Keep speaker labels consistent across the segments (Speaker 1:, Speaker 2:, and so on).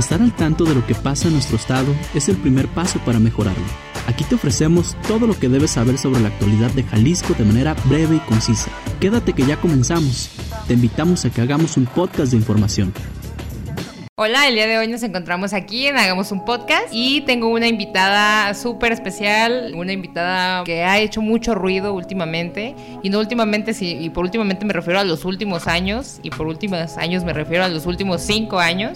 Speaker 1: Estar al tanto de lo que pasa en nuestro estado es el primer paso para mejorarlo. Aquí te ofrecemos todo lo que debes saber sobre la actualidad de Jalisco de manera breve y concisa. Quédate que ya comenzamos. Te invitamos a que hagamos un podcast de información.
Speaker 2: Hola, el día de hoy nos encontramos aquí en Hagamos un Podcast y tengo una invitada súper especial, una invitada que ha hecho mucho ruido últimamente y no últimamente, y por últimamente me refiero a los últimos años y por últimos años me refiero a los últimos cinco años.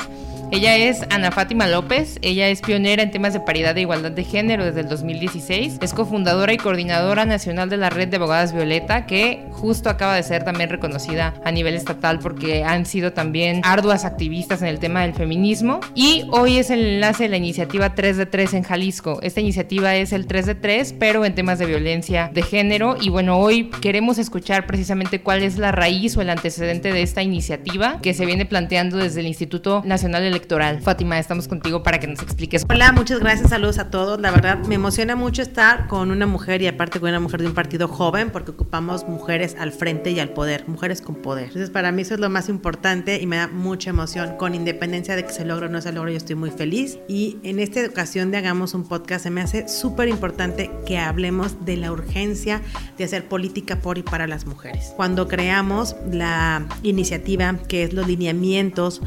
Speaker 2: Ella es Ana Fátima López, ella es pionera en temas de paridad e igualdad de género desde el 2016, es cofundadora y coordinadora nacional de la red de abogadas Violeta, que justo acaba de ser también reconocida a nivel estatal porque han sido también arduas activistas en el tema del feminismo. Y hoy es el enlace de la iniciativa 3 de 3 en Jalisco. Esta iniciativa es el 3 de 3, pero en temas de violencia de género. Y bueno, hoy queremos escuchar precisamente cuál es la raíz o el antecedente de esta iniciativa que se viene planteando desde el Instituto Nacional Electoral Fátima, estamos contigo para que nos expliques.
Speaker 3: Hola, muchas gracias, saludos a todos. La verdad, me emociona mucho estar con una mujer y aparte con una mujer de un partido joven porque ocupamos mujeres al frente y al poder, mujeres con poder. Entonces, para mí eso es lo más importante y me da mucha emoción. Con independencia de que se logre o no se logre, yo estoy muy feliz. Y en esta ocasión de Hagamos un Podcast, se me hace súper importante que hablemos de la urgencia de hacer política por y para las mujeres. Cuando creamos la iniciativa que es los lineamientos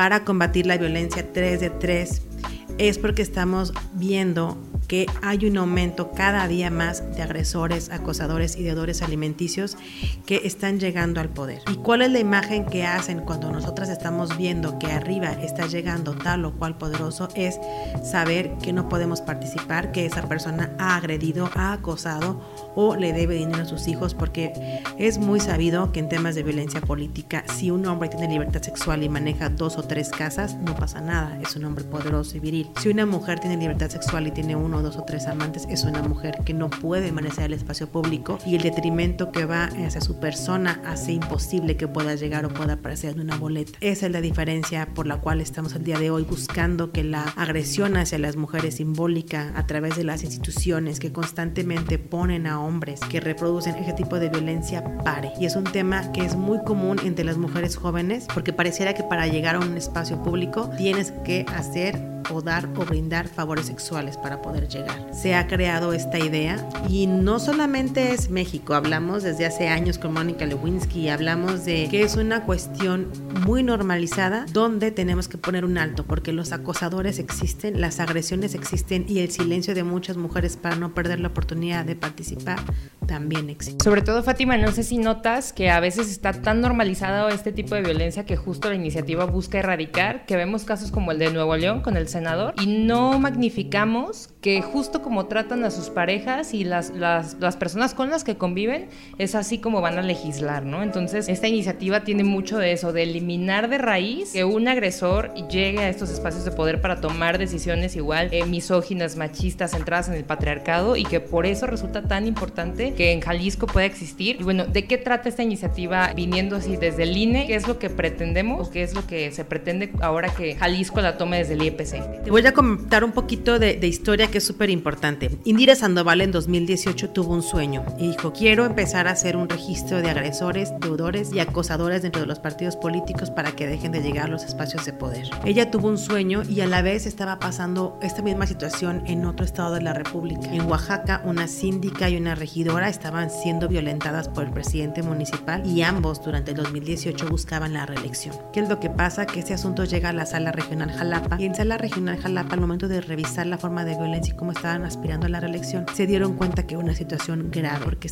Speaker 3: para combatir la violencia 3 de 3 es porque estamos viendo que hay un aumento cada día más de agresores, acosadores y deudores alimenticios que están llegando al poder. ¿Y cuál es la imagen que hacen cuando nosotras estamos viendo que arriba está llegando tal o cual poderoso? Es saber que no podemos participar, que esa persona ha agredido, ha acosado o le debe dinero a sus hijos, porque es muy sabido que en temas de violencia política, si un hombre tiene libertad sexual y maneja dos o tres casas, no pasa nada, es un hombre poderoso y viril. Si una mujer tiene libertad sexual y tiene uno dos o tres amantes, es una mujer que no puede manejar el espacio público y el detrimento que va hacia su persona hace imposible que pueda llegar o pueda aparecer en una boleta. Esa es la diferencia por la cual estamos el día de hoy buscando que la agresión hacia las mujeres simbólica a través de las instituciones que constantemente ponen a hombres que reproducen ese tipo de violencia pare. Y es un tema que es muy común entre las mujeres jóvenes porque pareciera que para llegar a un espacio público tienes que hacer o dar o brindar favores sexuales para poder llegar. Se ha creado esta idea y no solamente es México, hablamos desde hace años con Mónica Lewinsky, hablamos de que es una cuestión muy normalizada donde tenemos que poner un alto porque los acosadores existen, las agresiones existen y el silencio de muchas mujeres para no perder la oportunidad de participar también existe.
Speaker 2: Sobre todo Fátima, no sé si notas que a veces está tan normalizado este tipo de violencia que justo la iniciativa busca erradicar, que vemos casos como el de Nuevo León con el senador y no magnificamos que justo como tratan a sus parejas y las, las, las, personas con las que conviven, es así como van a legislar, ¿no? Entonces, esta iniciativa tiene mucho de eso, de eliminar de raíz que un agresor llegue a estos espacios de poder para tomar decisiones igual eh, misóginas, machistas, centradas en el patriarcado y que por eso resulta tan importante que en Jalisco pueda existir. Y bueno, ¿de qué trata esta iniciativa viniendo así desde el INE? ¿Qué es lo que pretendemos o qué es lo que se pretende ahora que Jalisco la tome desde el IEPC?
Speaker 3: Te voy a comentar un poquito de, de historia que es súper importante. Indira Sandoval en 2018 tuvo un sueño y dijo, quiero empezar a hacer un registro de agresores, deudores y acosadores dentro de los partidos políticos para que dejen de llegar a los espacios de poder. Ella tuvo un sueño y a la vez estaba pasando esta misma situación en otro estado de la República. En Oaxaca, una síndica y una regidora estaban siendo violentadas por el presidente municipal y ambos durante el 2018 buscaban la reelección. ¿Qué es lo que pasa? Que este asunto llega a la sala regional Jalapa y en sala regional Jalapa al momento de revisar la forma de violencia y cómo estaban aspirando a la reelección, se dieron cuenta que una situación grave, porque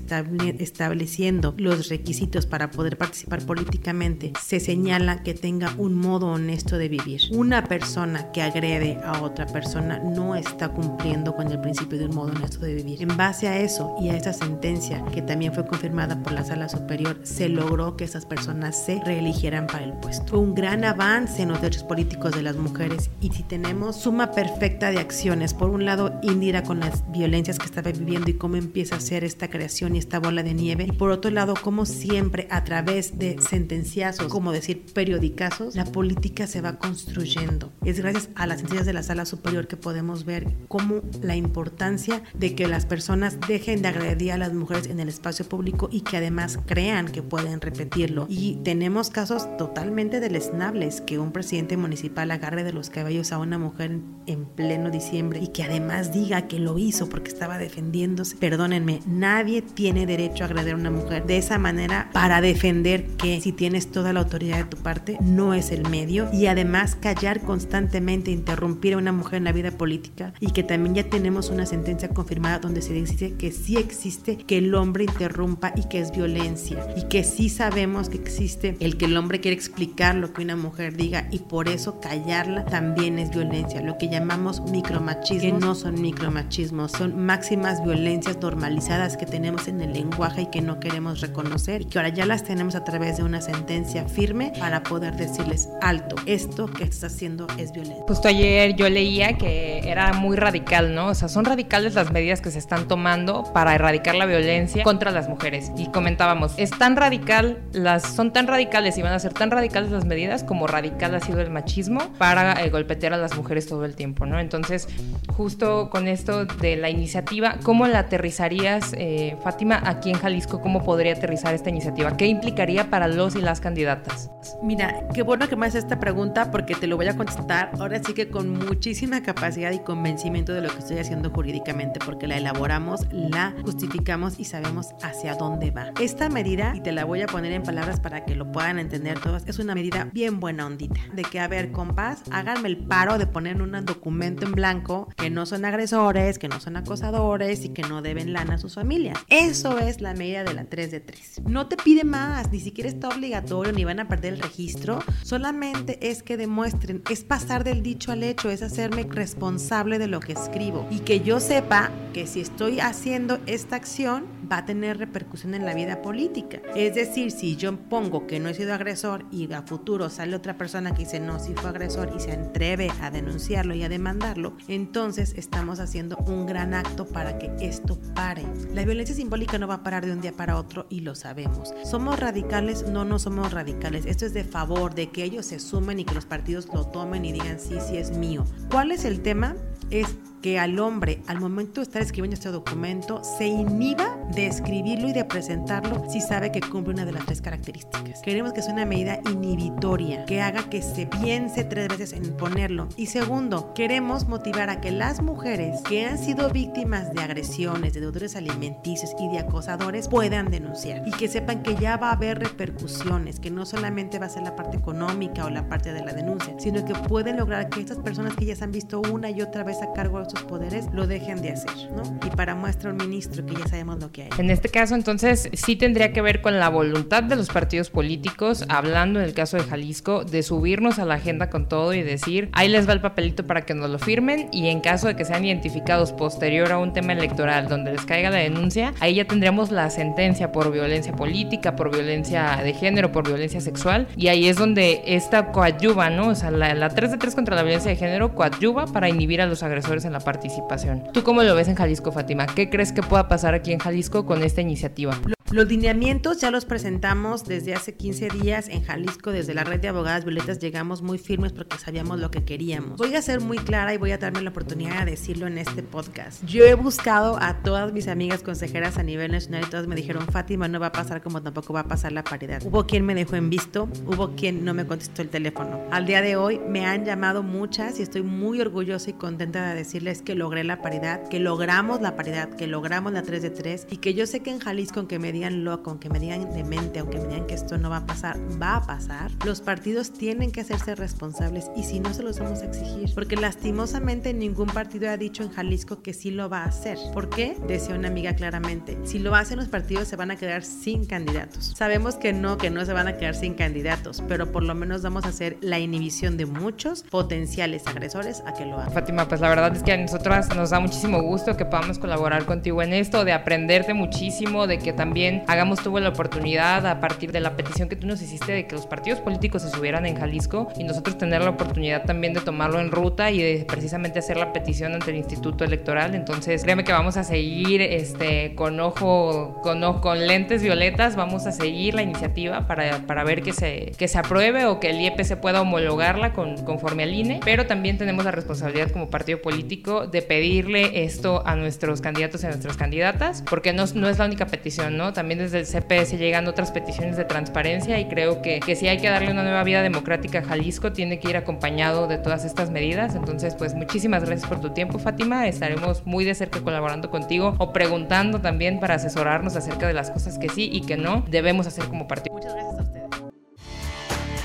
Speaker 3: estableciendo los requisitos para poder participar políticamente, se señala que tenga un modo honesto de vivir. Una persona que agrede a otra persona no está cumpliendo con el principio de un modo honesto de vivir. En base a eso y a esa sentencia que también fue confirmada por la sala superior, se logró que esas personas se reeligieran para el puesto. Fue un gran avance en los derechos políticos de las mujeres y si tenemos suma perfecta de acciones, por un lado Indira con las violencias que estaba viviendo y cómo empieza a hacer esta creación y esta bola de nieve. Y por otro lado, cómo siempre a través de sentenciazos, como decir periodicazos, la política se va construyendo. Es gracias a las sentencias de la sala superior que podemos ver cómo la importancia de que las personas dejen de agredir a las mujeres en el espacio público y que además crean que pueden repetirlo. Y tenemos casos totalmente deleznables que un presidente municipal agarre de los cabellos a una mujer en pleno diciembre y que además diga que lo hizo porque estaba defendiéndose. Perdónenme, nadie tiene derecho a agredir a una mujer de esa manera para defender que si tienes toda la autoridad de tu parte no es el medio y además callar constantemente, interrumpir a una mujer en la vida política y que también ya tenemos una sentencia confirmada donde se dice que sí existe que el hombre interrumpa y que es violencia y que sí sabemos que existe el que el hombre quiere explicar lo que una mujer diga y por eso callarla también es violencia, lo que llamamos micromachismo, que no son micromachismos, son máximas violencias normalizadas que tenemos en el lenguaje y que no queremos reconocer y que ahora ya las tenemos a través de una sentencia firme para poder decirles alto, esto que estás haciendo es violencia.
Speaker 2: Justo ayer yo leía que era muy radical, ¿no? O sea, son radicales las medidas que se están tomando para erradicar la violencia contra las mujeres. Y comentábamos, es tan radical, las, son tan radicales y van a ser tan radicales las medidas como radical ha sido el machismo para eh, golpetear a las mujeres todo el tiempo, ¿no? Entonces, justo con esto de la iniciativa, ¿cómo la aterrizarías, eh, Fátima, aquí en Jalisco? ¿Cómo podría aterrizar esta iniciativa? ¿Qué implicaría para los y las candidatas?
Speaker 3: Mira, qué bueno que me haces esta pregunta porque te lo voy a contestar ahora sí que con muchísima capacidad y convencimiento de lo que estoy haciendo jurídicamente porque la elaboramos, la justificamos y sabemos hacia dónde va. Esta medida, y te la voy a poner en palabras para que lo puedan entender todos, es una medida bien buena ondita. De que, a ver, compás, háganme el paro de poner un documento en blanco que no son agresores, que no son acosadores y que no deben lana a sus familias. Eso es la medida de la 3 de 3. No te pide más, ni siquiera está obligatorio, ni van a perder el registro. Solamente es que demuestren, es pasar del dicho al hecho, es hacerme responsable de lo que escribo. Y que yo sepa que si estoy haciendo esta acción, va a tener repercusión en la vida política. Es decir, si yo pongo que no he sido agresor y a futuro sale otra persona que dice no, sí fue agresor y se atreve a denunciarlo y a demandarlo, entonces estamos haciendo un gran acto para que esto pare. La violencia simbólica no va a parar de un día para otro y lo sabemos. ¿Somos radicales? No, no somos radicales. Esto es de favor, de que ellos se sumen y que los partidos lo tomen y digan sí, sí es mío. ¿Cuál es el tema? Es que al hombre, al momento de estar escribiendo este documento, se inhiba de escribirlo y de presentarlo si sabe que cumple una de las tres características. Queremos que sea una medida inhibitoria, que haga que se piense tres veces en ponerlo. Y segundo, queremos motivar a que las mujeres que han sido víctimas de agresiones, de deudores alimenticios y de acosadores puedan denunciar y que sepan que ya va a haber repercusiones, que no solamente va a ser la parte económica o la parte de la denuncia, sino que pueden lograr que estas personas que ya se han visto una y otra vez a cargo sus poderes lo dejen de hacer, ¿no? Y para muestra un ministro que ya sabemos lo que hay.
Speaker 2: En este caso, entonces, sí tendría que ver con la voluntad de los partidos políticos, hablando en el caso de Jalisco, de subirnos a la agenda con todo y decir, ahí les va el papelito para que nos lo firmen y en caso de que sean identificados posterior a un tema electoral donde les caiga la denuncia, ahí ya tendríamos la sentencia por violencia política, por violencia de género, por violencia sexual y ahí es donde esta coadyuva, ¿no? O sea, la, la 3 de 3 contra la violencia de género coadyuva para inhibir a los agresores en la participación. ¿Tú cómo lo ves en Jalisco, Fátima? ¿Qué crees que pueda pasar aquí en Jalisco con esta iniciativa?
Speaker 3: Los lineamientos ya los presentamos desde hace 15 días en Jalisco, desde la red de abogadas violetas llegamos muy firmes porque sabíamos lo que queríamos. Voy a ser muy clara y voy a darme la oportunidad de decirlo en este podcast. Yo he buscado a todas mis amigas consejeras a nivel nacional y todas me dijeron, Fátima, no va a pasar como tampoco va a pasar la paridad. Hubo quien me dejó en visto, hubo quien no me contestó el teléfono. Al día de hoy me han llamado muchas y estoy muy orgullosa y contenta de decirles que logré la paridad, que logramos la paridad, que logramos la 3 de 3 y que yo sé que en Jalisco, aunque me digan loco, aunque me digan demente, aunque me digan que esto no va a pasar, va a pasar. Los partidos tienen que hacerse responsables y si no se los vamos a exigir, porque lastimosamente ningún partido ha dicho en Jalisco que sí lo va a hacer. ¿Por qué? Decía una amiga claramente, si lo hacen los partidos se van a quedar sin candidatos. Sabemos que no, que no se van a quedar sin candidatos, pero por lo menos vamos a hacer la inhibición de muchos potenciales agresores a que lo hagan.
Speaker 2: Fátima, pues la verdad es que a nosotras nos da muchísimo gusto que podamos colaborar contigo en esto, de aprenderte muchísimo, de que también Hagamos tuvo la oportunidad a partir de la petición que tú nos hiciste de que los partidos políticos se subieran en Jalisco y nosotros tener la oportunidad también de tomarlo en ruta y de precisamente hacer la petición ante el Instituto Electoral. Entonces, créeme que vamos a seguir este, con ojo, con, con lentes violetas, vamos a seguir la iniciativa para, para ver que se, que se apruebe o que el IEP se pueda homologarla con, conforme al INE, pero también tenemos la responsabilidad como partido político de pedirle esto a nuestros candidatos y a nuestras candidatas, porque no, no es la única petición, ¿no? También desde el CPS llegan otras peticiones de transparencia y creo que, que si hay que darle una nueva vida democrática a Jalisco, tiene que ir acompañado de todas estas medidas. Entonces, pues muchísimas gracias por tu tiempo, Fátima. Estaremos muy de cerca colaborando contigo o preguntando también para asesorarnos acerca de las cosas que sí y que no debemos hacer como partido.
Speaker 3: Muchas gracias a ustedes.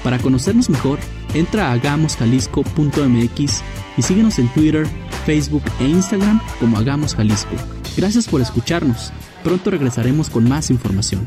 Speaker 1: Para conocernos mejor, entra a hagamosjalisco.mx y síguenos en Twitter, Facebook e Instagram como Hagamos Jalisco. Gracias por escucharnos. Pronto regresaremos con más información.